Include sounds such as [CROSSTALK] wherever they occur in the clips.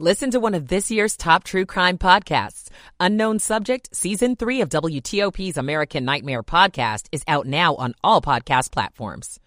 Listen to one of this year's top true crime podcasts. Unknown Subject, Season 3 of WTOP's American Nightmare podcast is out now on all podcast platforms.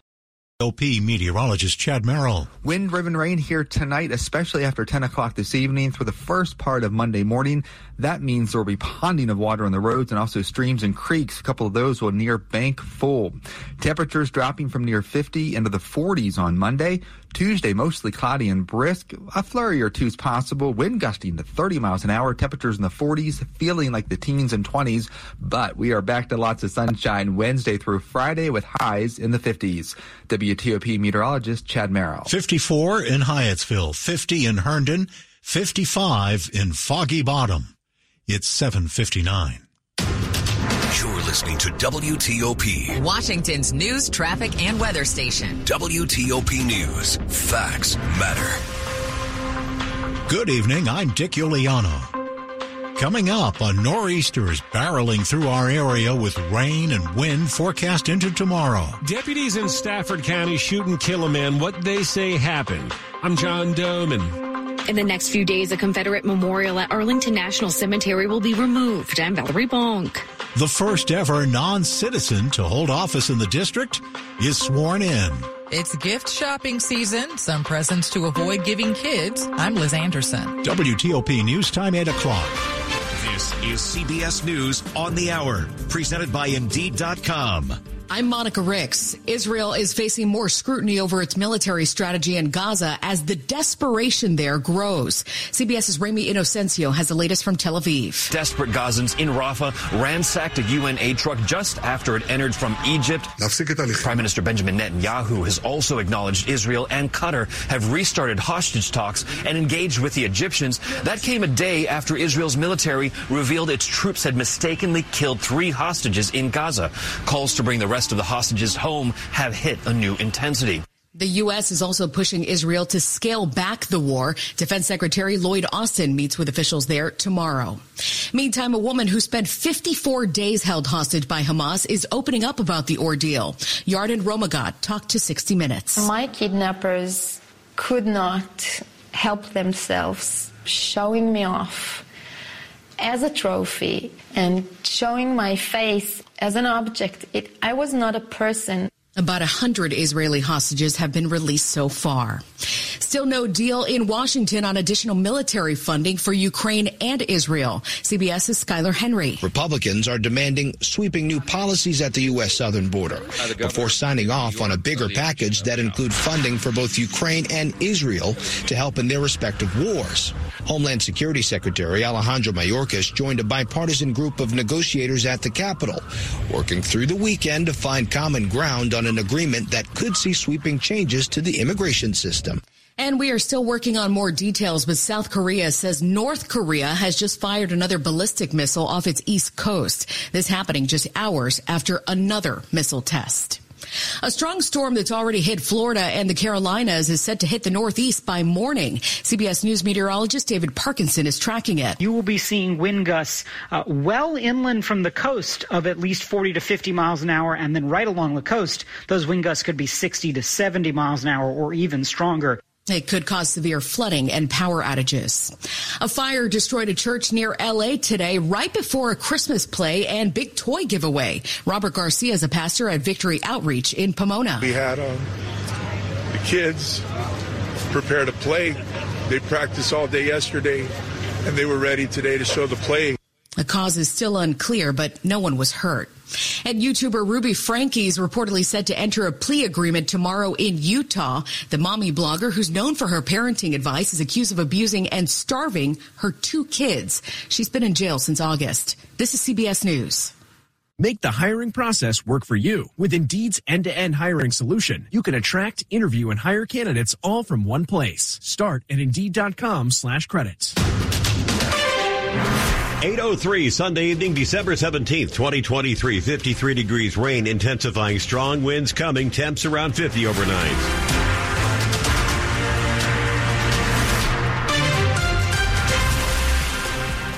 OP meteorologist Chad Merrill. Wind driven rain here tonight, especially after 10 o'clock this evening through the first part of Monday morning. That means there will be ponding of water on the roads and also streams and creeks. A couple of those will near bank full. Temperatures dropping from near 50 into the 40s on Monday. Tuesday, mostly cloudy and brisk. A flurry or two is possible. Wind gusting to 30 miles an hour. Temperatures in the 40s, feeling like the teens and 20s. But we are back to lots of sunshine Wednesday through Friday with highs in the 50s. WTOP meteorologist Chad Merrill. 54 in Hyattsville, 50 in Herndon, 55 in Foggy Bottom. It's 759. You're listening to WTOP, Washington's news, traffic, and weather station. WTOP News. Facts matter. Good evening. I'm Dick Uliano. Coming up, a nor'easter is barreling through our area with rain and wind forecast into tomorrow. Deputies in Stafford County shoot and kill a man. What they say happened. I'm John Domen. In the next few days, a Confederate memorial at Arlington National Cemetery will be removed. I'm Valerie Bonk. The first ever non-citizen to hold office in the district is sworn in. It's gift shopping season. Some presents to avoid giving kids. I'm Liz Anderson. WTOP News Time 8 o'clock. This is CBS News on the Hour, presented by Indeed.com. I'm Monica Ricks. Israel is facing more scrutiny over its military strategy in Gaza as the desperation there grows. CBS's Ramy Inocencio has the latest from Tel Aviv. Desperate Gazans in Rafah ransacked a UN aid truck just after it entered from Egypt. Prime Minister Benjamin Netanyahu has also acknowledged Israel and Qatar have restarted hostage talks and engaged with the Egyptians. That came a day after Israel's military revealed its troops had mistakenly killed three hostages in Gaza. Calls to bring the rest of the hostages home have hit a new intensity. The U.S. is also pushing Israel to scale back the war. Defense Secretary Lloyd Austin meets with officials there tomorrow. Meantime, a woman who spent 54 days held hostage by Hamas is opening up about the ordeal. Yarden Roman-Gat talked to 60 Minutes. My kidnappers could not help themselves showing me off as a trophy and showing my face as an object. It, I was not a person. About 100 Israeli hostages have been released so far. Still no deal in Washington on additional military funding for Ukraine and Israel. CBS's Skyler Henry. Republicans are demanding sweeping new policies at the U.S. southern border before signing off on a bigger package that include funding for both Ukraine and Israel to help in their respective wars. Homeland Security Secretary Alejandro Mayorkas joined a bipartisan group of negotiators at the Capitol, working through the weekend to find common ground on an agreement that could see sweeping changes to the immigration system. And we are still working on more details, but South Korea says North Korea has just fired another ballistic missile off its east coast. This happening just hours after another missile test. A strong storm that's already hit Florida and the Carolinas is set to hit the Northeast by morning. CBS News meteorologist David Parkinson is tracking it. You will be seeing wind gusts uh, well inland from the coast of at least 40 to 50 miles an hour, and then right along the coast, those wind gusts could be 60 to 70 miles an hour or even stronger. It could cause severe flooding and power outages. A fire destroyed a church near LA today, right before a Christmas play and big toy giveaway. Robert Garcia is a pastor at Victory Outreach in Pomona. We had um, the kids prepare to play. They practiced all day yesterday, and they were ready today to show the play. The cause is still unclear, but no one was hurt. And YouTuber Ruby Franke is reportedly set to enter a plea agreement tomorrow in Utah. The mommy blogger, who's known for her parenting advice, is accused of abusing and starving her two kids. She's been in jail since August. This is CBS News. Make the hiring process work for you. With Indeed's end-to-end hiring solution, you can attract, interview, and hire candidates all from one place. Start at Indeed.com slash credits. 803 Sunday evening, December 17th, 2023. 53 degrees, rain intensifying, strong winds coming, temps around 50 overnight.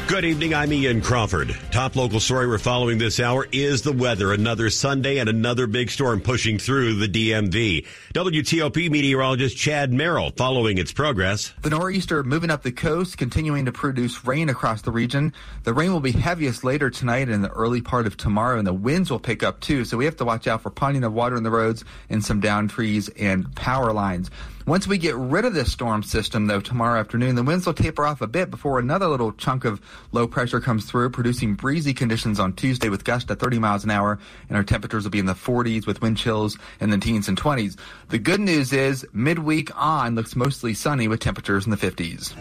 Good evening. I'm Ian Crawford. Top local story we're following this hour is the weather. Another Sunday and another big storm pushing through the DMV. WTOP meteorologist Chad Merrill following its progress. The nor'easter moving up the coast, continuing to produce rain across the region. The rain will be heaviest later tonight and the early part of tomorrow, and the winds will pick up too. So we have to watch out for ponding of water in the roads and some down trees and power lines. Once we get rid of this storm system, though, tomorrow afternoon, the winds will taper off a bit before another little chunk of low pressure comes through, producing breezy conditions on Tuesday with gusts at 30 miles an hour, and our temperatures will be in the 40s with wind chills in the teens and 20s. The good news is midweek on looks mostly sunny with temperatures in the 50s.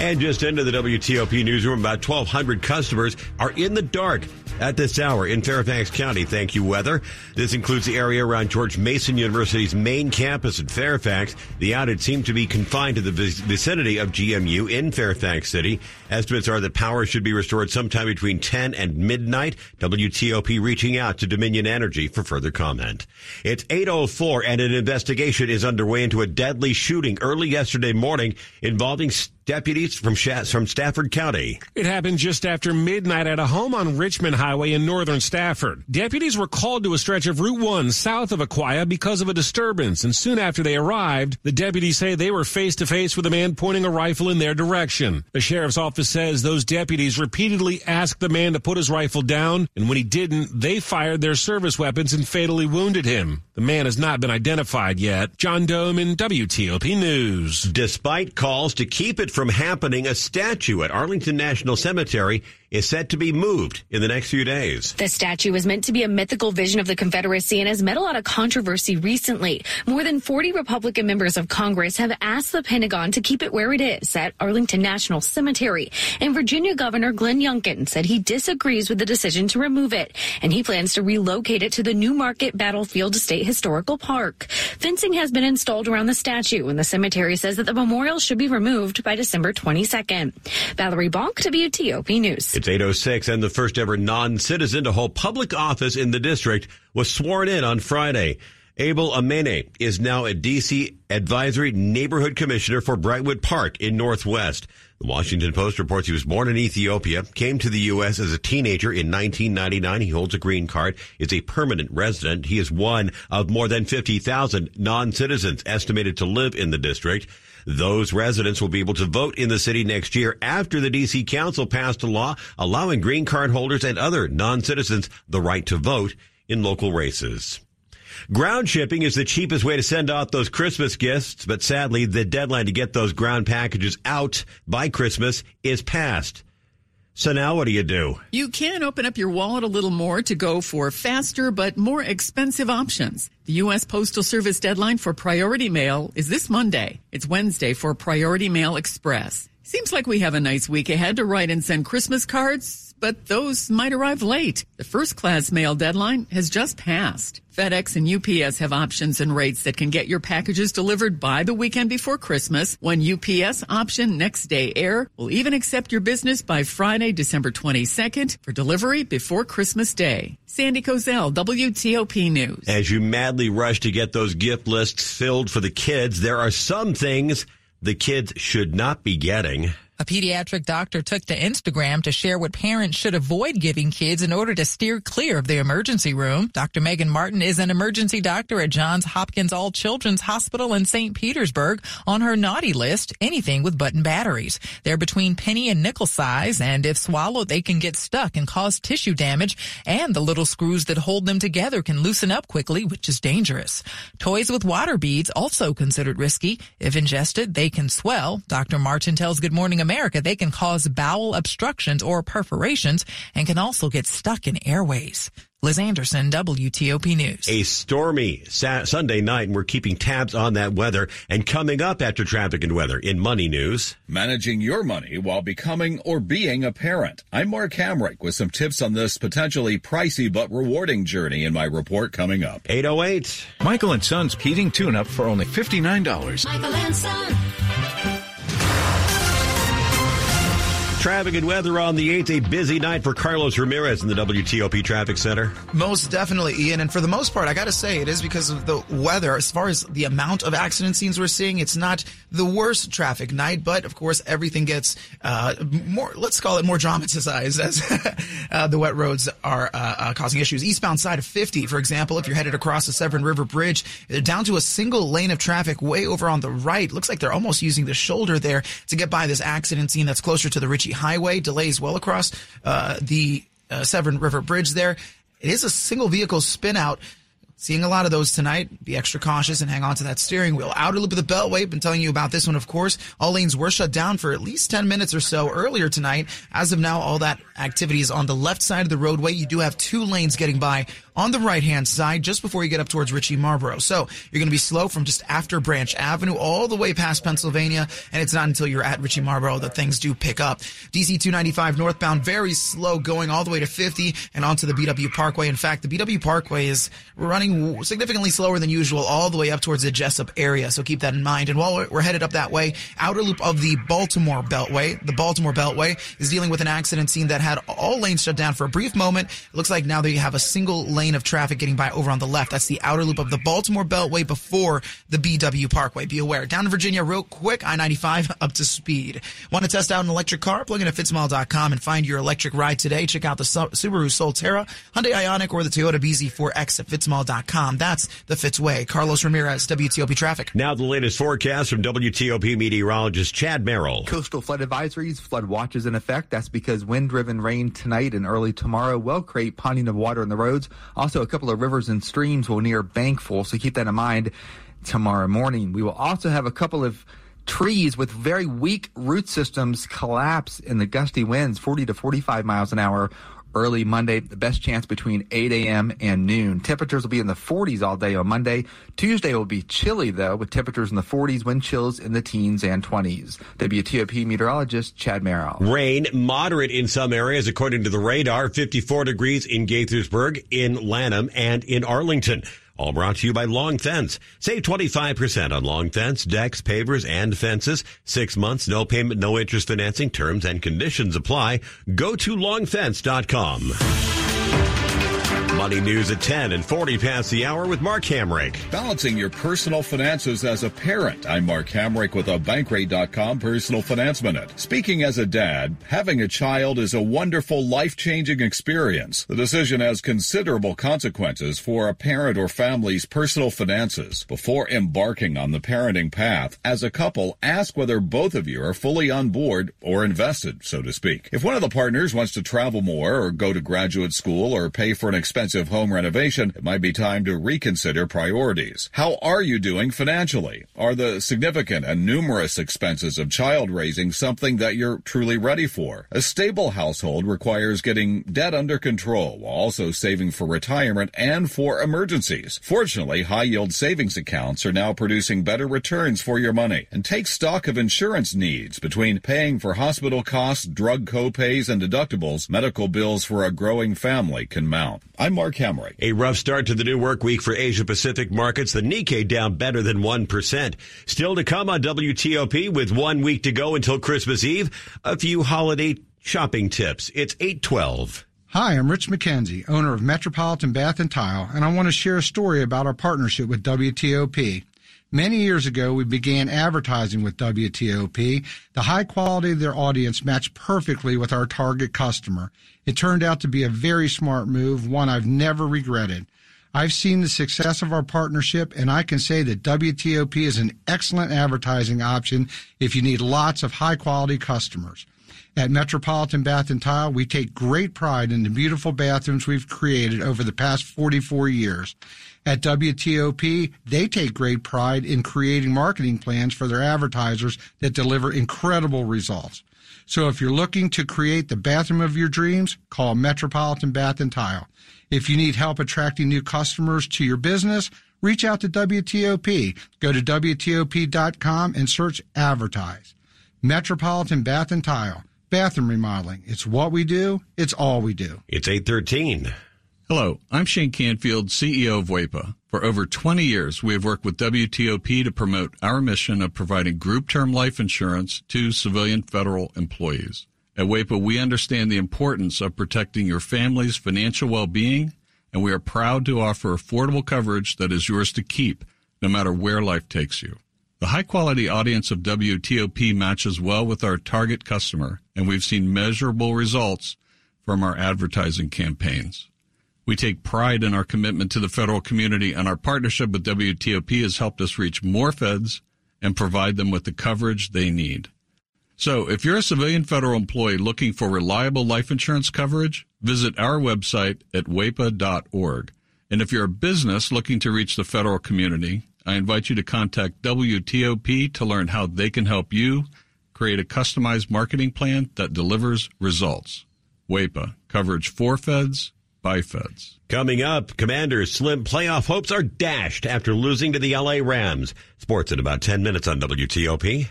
And just into the WTOP newsroom, about 1,200 customers are in the dark at this hour in Fairfax County. Thank you, weather. This includes the area around George Mason University's main campus in Fairfax. The outage seemed to be confined to the vicinity of GMU in Fairfax City. Estimates are that power should be restored sometime between 10 and midnight. WTOP reaching out to Dominion Energy for further comment. It's 8.04 and an investigation is underway into a deadly shooting early yesterday morning involving deputies from, from Stafford County. It happened just after midnight at a home on Richmond Highway in northern Stafford. Deputies were called to a stretch of Route 1 south of Aquia because of a disturbance, and soon after they arrived, the deputies say they were face to face with a man pointing a rifle in their direction. The sheriff's office says those deputies repeatedly asked the man to put his rifle down, and when he didn't, they fired their service weapons and fatally wounded him. The man has not been identified yet. John Domen WTOP News. Despite calls to keep it from happening, a statue at Arlington National Cemetery is set to be moved in the next few days. The statue is meant to be a mythical vision of the Confederacy and has met a lot of controversy recently. More than 40 Republican members of Congress have asked the Pentagon to keep it where it is at Arlington National Cemetery. And Virginia Governor Glenn Youngkin said he disagrees with the decision to remove it, and he plans to relocate it to the New Market Battlefield State Historical Park. Fencing has been installed around the statue, and the cemetery says that the memorial should be removed by December 22nd. Valerie Bonk, WTOP News. It's 806 and the first ever non-citizen to hold public office in the district was sworn in on Friday. Abel Amene is now a DC Advisory Neighborhood Commissioner for Brightwood Park in Northwest. The Washington Post reports he was born in Ethiopia, came to the U.S. as a teenager in 1999. He holds a green card, is a permanent resident. He is one of more than 50,000 non-citizens estimated to live in the district. Those residents will be able to vote in the city next year after the DC Council passed a law allowing green card holders and other non-citizens the right to vote in local races. Ground shipping is the cheapest way to send out those Christmas gifts, but sadly, the deadline to get those ground packages out by Christmas is past. So now what do you do? You can open up your wallet a little more to go for faster but more expensive options. The U.S. Postal Service deadline for Priority Mail is this Monday. It's Wednesday for Priority Mail Express. Seems like we have a nice week ahead to write and send Christmas cards but those might arrive late. The first class mail deadline has just passed. FedEx and UPS have options and rates that can get your packages delivered by the weekend before Christmas. One UPS option, next day air, will even accept your business by Friday, December 22nd for delivery before Christmas Day. Sandy Kozel, WTOP News. As you madly rush to get those gift lists filled for the kids, there are some things the kids should not be getting. A pediatric doctor took to Instagram to share what parents should avoid giving kids in order to steer clear of the emergency room. Dr. Megan Martin is an emergency doctor at Johns Hopkins All Children's Hospital in St. Petersburg. On her naughty list, anything with button batteries. They're between penny and nickel size, and if swallowed, they can get stuck and cause tissue damage, and the little screws that hold them together can loosen up quickly, which is dangerous. Toys with water beads also considered risky. If ingested, they can swell. Dr. Martin tells Good Morning America, they can cause bowel obstructions or perforations and can also get stuck in airways. Liz Anderson, WTOP News. A stormy sa- Sunday night, and we're keeping tabs on that weather. And coming up after traffic and weather in Money News. Managing your money while becoming or being a parent. I'm Mark Hamrick with some tips on this potentially pricey but rewarding journey in my report coming up. 808. Michael and Son's heating tune up for only $59. Michael and Son. Traffic and weather on the 8th. A busy night for Carlos Ramirez in the WTOP Traffic Center. Most definitely, Ian. And for the most part, I got to say, it is because of the weather. As far as the amount of accident scenes we're seeing, it's not the worst traffic night, but of course, everything gets uh, more, let's call it more dramatized as [LAUGHS] uh, the wet roads are uh, uh, causing issues. Eastbound side of 50, for example, if you're headed across the Severn River Bridge, they're down to a single lane of traffic way over on the right. Looks like they're almost using the shoulder there to get by this accident scene that's closer to the Ritchie Highway. Delays well across uh, the uh, Severn River Bridge there. It is a single vehicle spin out. Seeing a lot of those tonight. Be extra cautious and hang on to that steering wheel. Outer loop of the Beltway. Been telling you about this one, of course. All lanes were shut down for at least 10 minutes or so earlier tonight. As of now, all that activity is on the left side of the roadway. You do have two lanes getting by on the right hand side just before you get up towards Ritchie Marlboro. So you're going to be slow from just after Branch Avenue all the way past Pennsylvania. And it's not until you're at Ritchie Marlboro that things do pick up. DC 295 northbound, very slow going all the way to 50 and onto the BW Parkway. In fact, the BW Parkway is running significantly slower than usual all the way up towards the Jessup area. So keep that in mind. And while we're headed up that way, outer loop of the Baltimore Beltway, the Baltimore Beltway is dealing with an accident scene that had all lanes shut down for a brief moment. It looks like now they have a single lane of traffic getting by over on the left. That's the outer loop of the Baltimore Beltway before the BW Parkway. Be aware. Down in Virginia real quick, I-95 up to speed. Want to test out an electric car? Plug in at fitzmall.com and find your electric ride today. Check out the Subaru Solterra, Hyundai Ioniq, or the Toyota BZ4X at fitzmall.com. That's the Fitzway. Carlos Ramirez, WTOP Traffic. Now the latest forecast from WTOP meteorologist Chad Merrill. Coastal flood advisories, flood watches in effect. That's because wind-driven rain tonight and early tomorrow will create ponding of water in the roads. Also, a couple of rivers and streams will near bank full, so keep that in mind tomorrow morning. We will also have a couple of trees with very weak root systems collapse in the gusty winds, 40 to 45 miles an hour early Monday. The best chance between 8 a.m. and noon. Temperatures will be in the 40s all day on Monday. Tuesday will be chilly though, with temperatures in the 40s, wind chills in the teens and 20s. WTOP meteorologist Chad Merrill. Rain moderate in some areas according to the radar. 54 degrees in Gaithersburg, in Lanham, and in Arlington. All brought to you by Long Fence. Save 25% on Long Fence, decks, pavers, and fences. Six months, no payment, no interest financing. Terms and conditions apply. Go to longfence.com. Money news at 10 and 40 past the hour with Mark Hamrick. Balancing your personal finances as a parent. I'm Mark Hamrick with a Bankrate.com personal finance minute. Speaking as a dad, having a child is a wonderful life-changing experience. The decision has considerable consequences for a parent or family's personal finances. Before embarking on the parenting path, as a couple, ask whether both of you are fully on board or invested, so to speak. If one of the partners wants to travel more or go to graduate school or pay for an expensive home renovation, it might be time to reconsider priorities. How are you doing financially? Are the significant and numerous expenses of child raising something that you're truly ready for? A stable household requires getting debt under control while also saving for retirement and for emergencies. Fortunately, high yield savings accounts are now producing better returns for your money. And take stock of insurance needs between paying for hospital costs, drug copays, and deductibles, medical bills for a growing family can mount. I'm Mark Hamrick. A rough start to the new work week for Asia Pacific markets. The Nikkei down better than 1%. Still to come on WTOP with one week to go until Christmas Eve. A few holiday shopping tips. It's 812. Hi, I'm Rich McKenzie, owner of Metropolitan Bath and Tile, and I want to share a story about our partnership with WTOP. Many years ago, we began advertising with WTOP. The high quality of their audience matched perfectly with our target customer. It turned out to be a very smart move, one I've never regretted. I've seen the success of our partnership, and I can say that WTOP is an excellent advertising option if you need lots of high quality customers. At Metropolitan Bath and Tile, we take great pride in the beautiful bathrooms we've created over the past 44 years. At WTOP, they take great pride in creating marketing plans for their advertisers that deliver incredible results. So if you're looking to create the bathroom of your dreams, call Metropolitan Bath and Tile. If you need help attracting new customers to your business, reach out to WTOP. Go to WTOP.com and search advertise. Metropolitan Bath and Tile. Bathroom remodeling. It's what we do. It's all we do. It's 813. Hello, I'm Shane Canfield, CEO of WAEPA. For over 20 years, we have worked with WTOP to promote our mission of providing group term life insurance to civilian federal employees. At WAEPA, we understand the importance of protecting your family's financial well-being, and we are proud to offer affordable coverage that is yours to keep, no matter where life takes you. The high quality audience of WTOP matches well with our target customer, and we've seen measurable results from our advertising campaigns. We take pride in our commitment to the federal community, and our partnership with WTOP has helped us reach more feds and provide them with the coverage they need. So, if you're a civilian federal employee looking for reliable life insurance coverage, visit our website at waepa.org. And if you're a business looking to reach the federal community, I invite you to contact WTOP to learn how they can help you create a customized marketing plan that delivers results. WAEPA, coverage for feds by feds. Coming up, Commanders' slim playoff hopes are dashed after losing to the LA Rams. Sports in about 10 minutes on WTOP.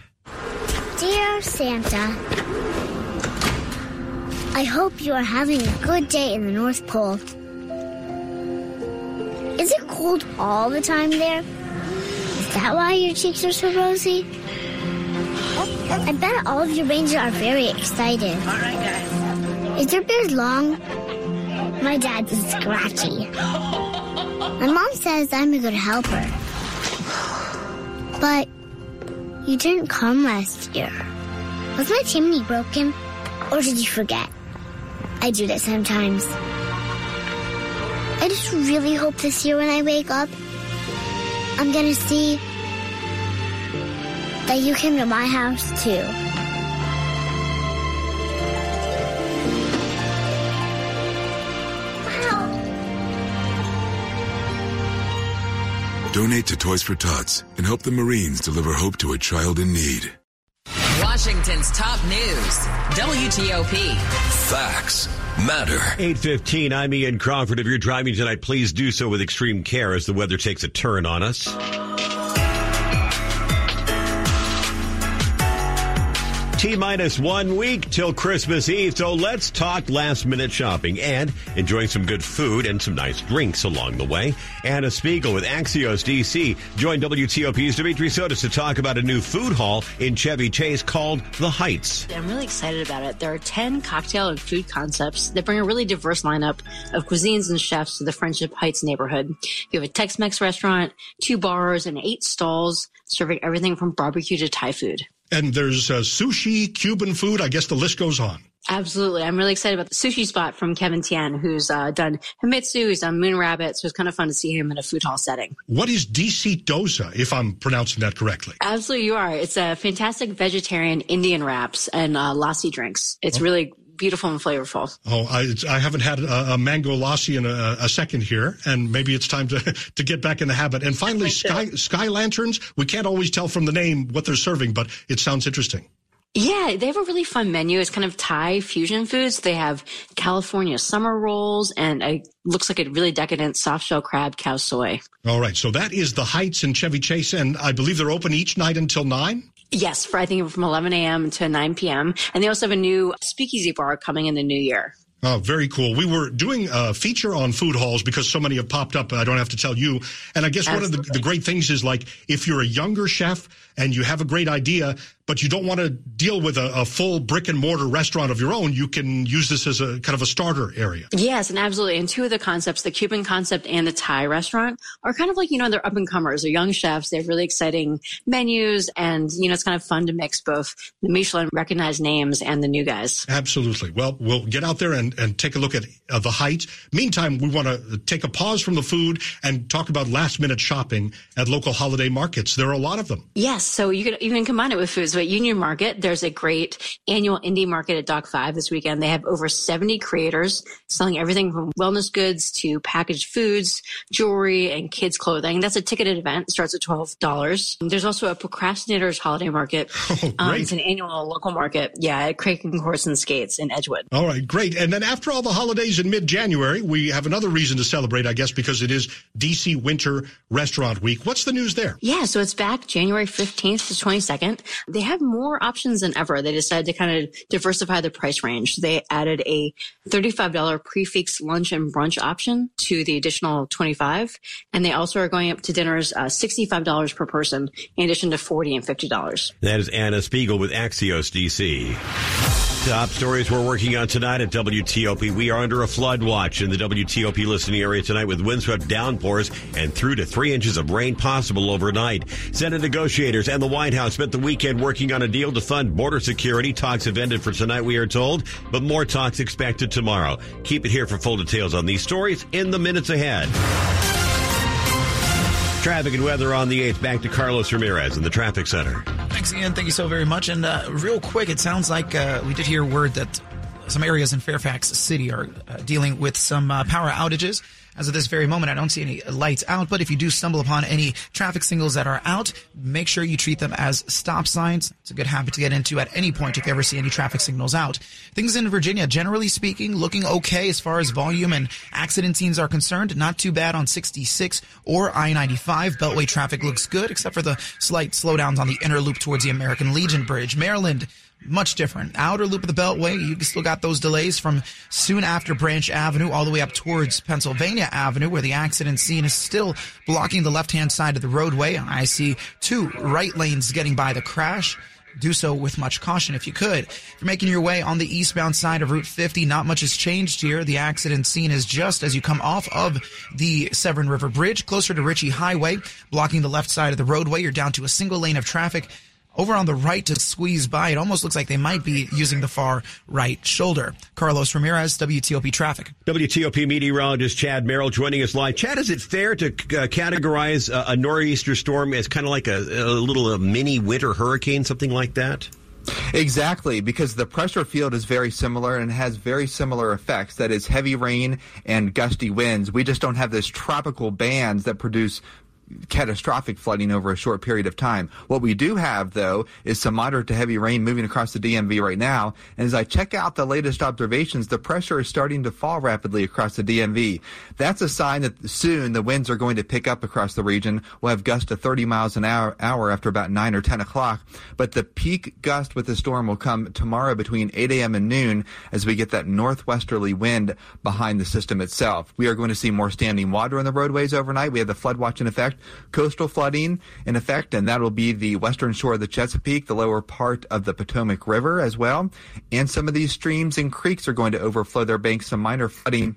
Dear Santa, I hope you are having a good day in the North Pole. Is it cold all the time there? Is that why your cheeks are so rosy? I bet all of your reindeer are very excited. All right, guys. Is your beard long? My dad's scratchy. My mom says I'm a good helper. But you didn't come last year. Was my chimney broken? Or did you forget? I do that sometimes. I just really hope this year when I wake up, I'm gonna see that you came to my house too. Donate to Toys for Tots and help the Marines deliver hope to a child in need. Washington's top news, WTOP. Facts matter. 815, I'm Ian Crawford. If you're driving tonight, please do so with extreme care as the weather takes a turn on us. T minus one week till Christmas Eve, so let's talk last minute shopping and enjoying some good food and some nice drinks along the way. Anna Spiegel with Axios DC joined WTOP's Dimitri Sotis to talk about a new food hall in Chevy Chase called The Heights. I'm really excited about it. There are 10 cocktail and food concepts that bring a really diverse lineup of cuisines and chefs to the Friendship Heights neighborhood. You have a Tex-Mex restaurant, two bars, and eight stalls serving everything from barbecue to Thai food. And there's uh, sushi, Cuban food. I guess the list goes on. Absolutely. I'm really excited about the sushi spot from Kevin Tien, who's uh, done Himitsu, he's done Moon Rabbit. So it's kind of fun to see him in a food hall setting. What is DC Dosa, if I'm pronouncing that correctly? Absolutely, you are. It's a fantastic vegetarian Indian wraps and uh, lassi drinks. It's oh. really beautiful and flavorful. Oh, I, I haven't had a, a mango lassi in a, a, second here, and maybe it's time to [LAUGHS] to get back in the habit. And finally, sky sky lanterns. We can't always tell from the name what they're serving, but it sounds interesting. Yeah, they have a really fun menu. It's kind of Thai fusion foods. They have California summer rolls and a looks like a really decadent soft shell crab khao soi. All right, so that is the Heights in Chevy Chase, and I believe they're open each night until nine. Yes, for I think from 11 a.m. to 9 p.m. And they also have a new speakeasy bar coming in the new year. Oh, very cool. We were doing a feature on food halls because so many have popped up. I don't have to tell you. And I guess Absolutely. one of the, the great things is like if you're a younger chef and you have a great idea, but you don't want to deal with a, a, full brick and mortar restaurant of your own, you can use this as a kind of a starter area. Yes, and absolutely. And two of the concepts, the Cuban concept and the Thai restaurant, are kind of like, you know, they're up and comers. They're young chefs. They have really exciting menus. And, you know, it's kind of fun to mix both the Michelin recognized names and the new guys. Absolutely. Well, we'll get out there and, and take a look at uh, the heights. Meantime, we want to take a pause from the food and talk about last minute shopping at local holiday markets. There are a lot of them. Yes so you can even combine it with foods. So at Union Market, there's a great annual indie market at Dock 5 this weekend. They have over 70 creators selling everything from wellness goods to packaged foods, jewelry, and kids clothing. That's a ticketed event. It starts at $12. There's also a procrastinators holiday market. [LAUGHS] Oh, um, it's an annual local market. Yeah, at Horse and Skates in Edgewood. All right, great. And then after all the holidays in mid-January, we have another reason to celebrate, I guess, because it is DC Winter Restaurant Week. What's the news there? Yeah, so it's back January 15th to 22nd. They have more options than ever. They decided to kind of diversify the price range. They added a $35 prix fixe lunch and brunch option to the additional 25 and they also are going up to dinners uh, $65 per person in addition to 40 and $50. That is Anna Spiegel with Axios DC. Top stories we're working on tonight at WTOP. We are under a flood watch in the WTOP listening area tonight with windswept downpours and through to three inches of rain possible overnight. Senate negotiators and the White House spent the weekend working on a deal to fund border security. Talks have ended for tonight, we are told, but more talks expected tomorrow. Keep it here for full details on these stories in the minutes ahead. Traffic and weather on the 8th. Back to Carlos Ramirez in the traffic center. Thanks, Ian. Thank you so very much. And uh, real quick, it sounds like uh, we did hear word that some areas in Fairfax City are uh, dealing with some uh, power outages. As of this very moment, I don't see any lights out, but if you do stumble upon any traffic signals that are out, make sure you treat them as stop signs. It's a good habit to get into at any point if you ever see any traffic signals out. Things in Virginia, generally speaking, looking okay as far as volume and accident scenes are concerned. Not too bad on 66 or I-95. Beltway traffic looks good, except for the slight slowdowns on the inner loop towards the American Legion Bridge. Maryland, much different. Outer loop of the Beltway, you still got those delays from soon after Branch Avenue all the way up towards Pennsylvania Avenue, where the accident scene is still blocking the left-hand side of the roadway. I see two right lanes getting by the crash. Do so with much caution if you could. If you're making your way on the eastbound side of Route 50, not much has changed here. The accident scene is just as you come off of the Severn River Bridge, closer to Ritchie Highway, blocking the left side of the roadway. You're down to a single lane of traffic over on the right to squeeze by. It almost looks like they might be using the far right shoulder. Carlos Ramirez, WTOP Traffic. WTOP meteorologist Chad Merrill joining us live. Chad, is it fair to uh, categorize a, a, nor'easter storm as kind of like a, a little a mini winter hurricane, something like that? Exactly, because the pressure field is very similar and has very similar effects. That is heavy rain and gusty winds. We just don't have this tropical bands that produce catastrophic flooding over a short period of time. What we do have, though, is some moderate to heavy rain moving across the DMV right now. And as I check out the latest observations, the pressure is starting to fall rapidly across the DMV. That's a sign that soon the winds are going to pick up across the region. We'll have gusts to 30 miles an hour, hour after about 9 or 10 o'clock. But the peak gust with the storm will come tomorrow between 8 a.m. and noon as we get that northwesterly wind behind the system itself. We are going to see more standing water on the roadways overnight. We have the flood watch in effect coastal flooding in effect, and that will be the western shore of the Chesapeake, the lower part of the Potomac River as well. And some of these streams and creeks are going to overflow their banks, some minor flooding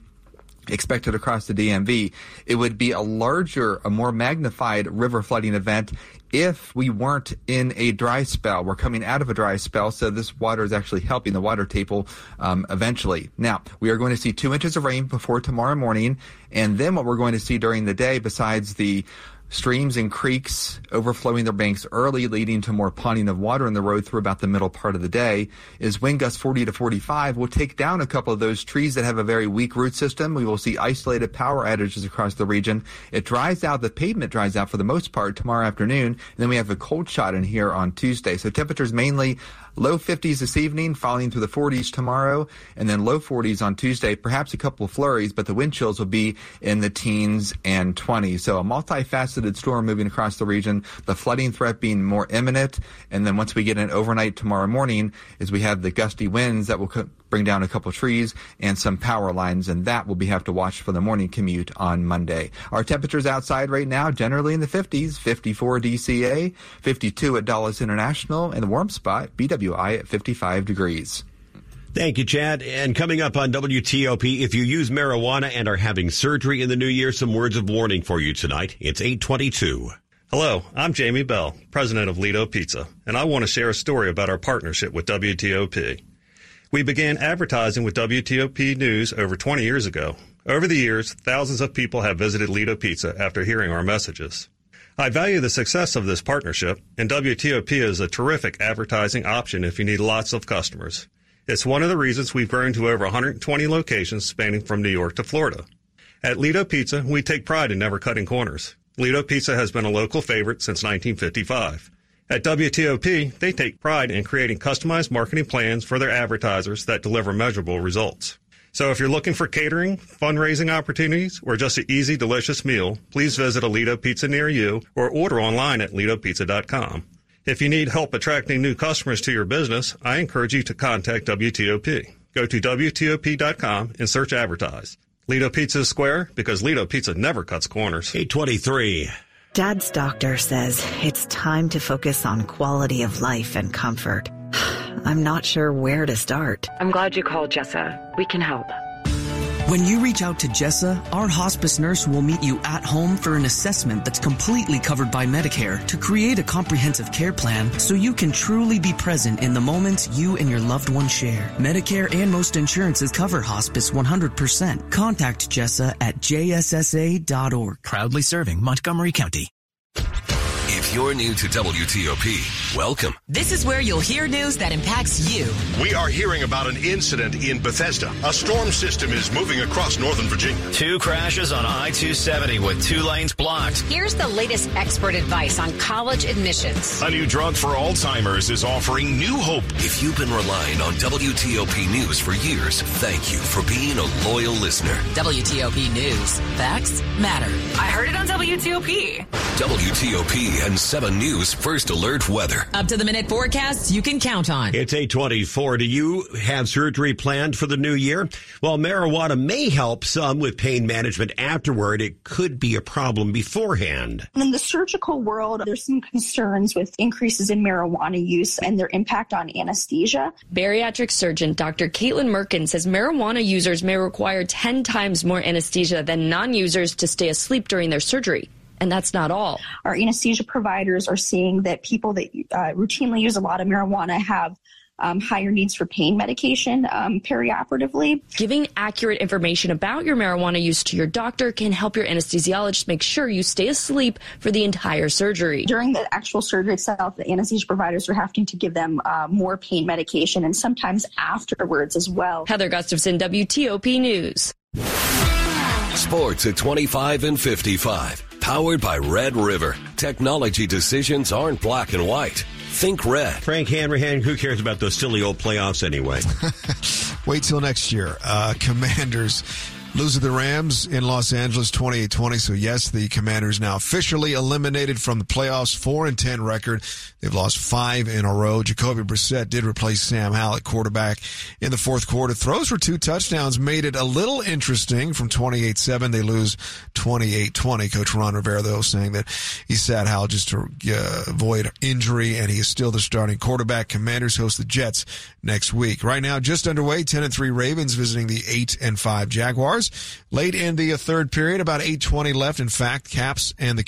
expected across the DMV. It would be a larger, a more magnified river flooding event if we weren't in a dry spell. We're coming out of a dry spell, so this water is actually helping the water table um, eventually. Now, we are going to see two inches of rain before tomorrow morning, and then what we're going to see during the day, besides the streams and creeks overflowing their banks early, leading to more ponding of water in the road through about the middle part of the day, is wind gusts 40 to 45 will take down a couple of those trees that have a very weak root system. We will see isolated power outages across the region. It dries out, the pavement dries out for the most part tomorrow afternoon, and then we have a cold shot in here on Tuesday. So temperatures mainly Low 50s this evening, falling through the 40s tomorrow, and then low 40s on Tuesday. Perhaps a couple of flurries, but the wind chills will be in the teens and 20s. So a multifaceted storm moving across the region. The flooding threat being more imminent, and then once we get in overnight tomorrow morning, is we have the gusty winds that will co- bring down a couple trees and some power lines, and that will be have to watch for the morning commute on Monday. Our temperatures outside right now generally in the 50s, 54 DCA, 52 at Dulles International, and the warm spot BWI at 55 degrees. Thank you, Chad. And coming up on WTOP, if you use marijuana and are having surgery in the new year, some words of warning for you tonight. It's 822. Hello, I'm Jamie Bell, president of Lido Pizza, and I want to share a story about our partnership with WTOP. We began advertising with WTOP News over 20 years ago. Over the years, thousands of people have visited Lido Pizza after hearing our messages. I value the success of this partnership, and WTOP is a terrific advertising option if you need lots of customers. It's one of the reasons we've grown to over 120 locations spanning from New York to Florida. At Lido Pizza, we take pride in never cutting corners. Lido Pizza has been a local favorite since 1955. At WTOP, they take pride in creating customized marketing plans for their advertisers that deliver measurable results. So if you're looking for catering, fundraising opportunities, or just an easy, delicious meal, please visit a Lido Pizza near you or order online at lidopizza.com. If you need help attracting new customers to your business, I encourage you to contact WTOP. Go to WTOP.com and search advertise. Lido Pizza is square because Lido Pizza never cuts corners. 823. Dad's doctor says it's time to focus on quality of life and comfort. [SIGHS] I'm not sure where to start. I'm glad you called, Jessa. We can help. When you reach out to Jessa, our hospice nurse will meet you at home for an assessment that's completely covered by Medicare to create a comprehensive care plan so you can truly be present in the moments you and your loved one share. Medicare and most insurances cover hospice 100%. Contact Jessa at jssa.org. Proudly serving Montgomery County. If you're new to WTOP, welcome. This is where you'll hear news that impacts you. We are hearing about an incident in Bethesda. A storm system is moving across Northern Virginia. Two crashes on I-270 with two lanes blocked. Here's the latest expert advice on college admissions. A new drug for Alzheimer's is offering new hope. If you've been relying on WTOP News for years, thank you for being a loyal listener. WTOP News. Facts matter. I heard it on WTOP. WTOP and 7 News First Alert Weather. Up to the minute forecasts you can count on. It's 824. Do you have surgery planned for the new year? Well, marijuana may help some with pain management afterward. It could be a problem beforehand. In the surgical world, there's some concerns with increases in marijuana use and their impact on anesthesia. Bariatric surgeon Dr. Caitlin Merkin says marijuana users may require 10 times more anesthesia than non users to stay asleep during their surgery. And that's not all. Our anesthesia providers are seeing that people that uh, routinely use a lot of marijuana have um, higher needs for pain medication um, perioperatively. Giving accurate information about your marijuana use to your doctor can help your anesthesiologist make sure you stay asleep for the entire surgery. During the actual surgery itself, the anesthesia providers are having to give them uh, more pain medication and sometimes afterwards as well. Heather Gustafson, WTOP News. Sports at 25 and 55. Powered by Red River. Technology decisions aren't black and white. Think red. Frank Hanrahan, who cares about those silly old playoffs anyway? [LAUGHS] Wait till next year. Uh, commanders lose to the Rams in Los Angeles 28-20. So yes, the Commanders now officially eliminated from the playoffs, 4 and 10 record. They've lost five in a row. Jacoby Brissett did replace Sam Howell at quarterback in the fourth quarter. Throws for two touchdowns made it a little interesting from 28-7. They lose 28-20. Coach Ron Rivera though saying that he sat Howell just to uh, avoid injury and he is still the starting quarterback. Commanders host the Jets next week. Right now, just underway, 10 and 3 Ravens visiting the 8 and 5 Jaguars. Late in the third period, about 8.20 left. In fact, Caps and the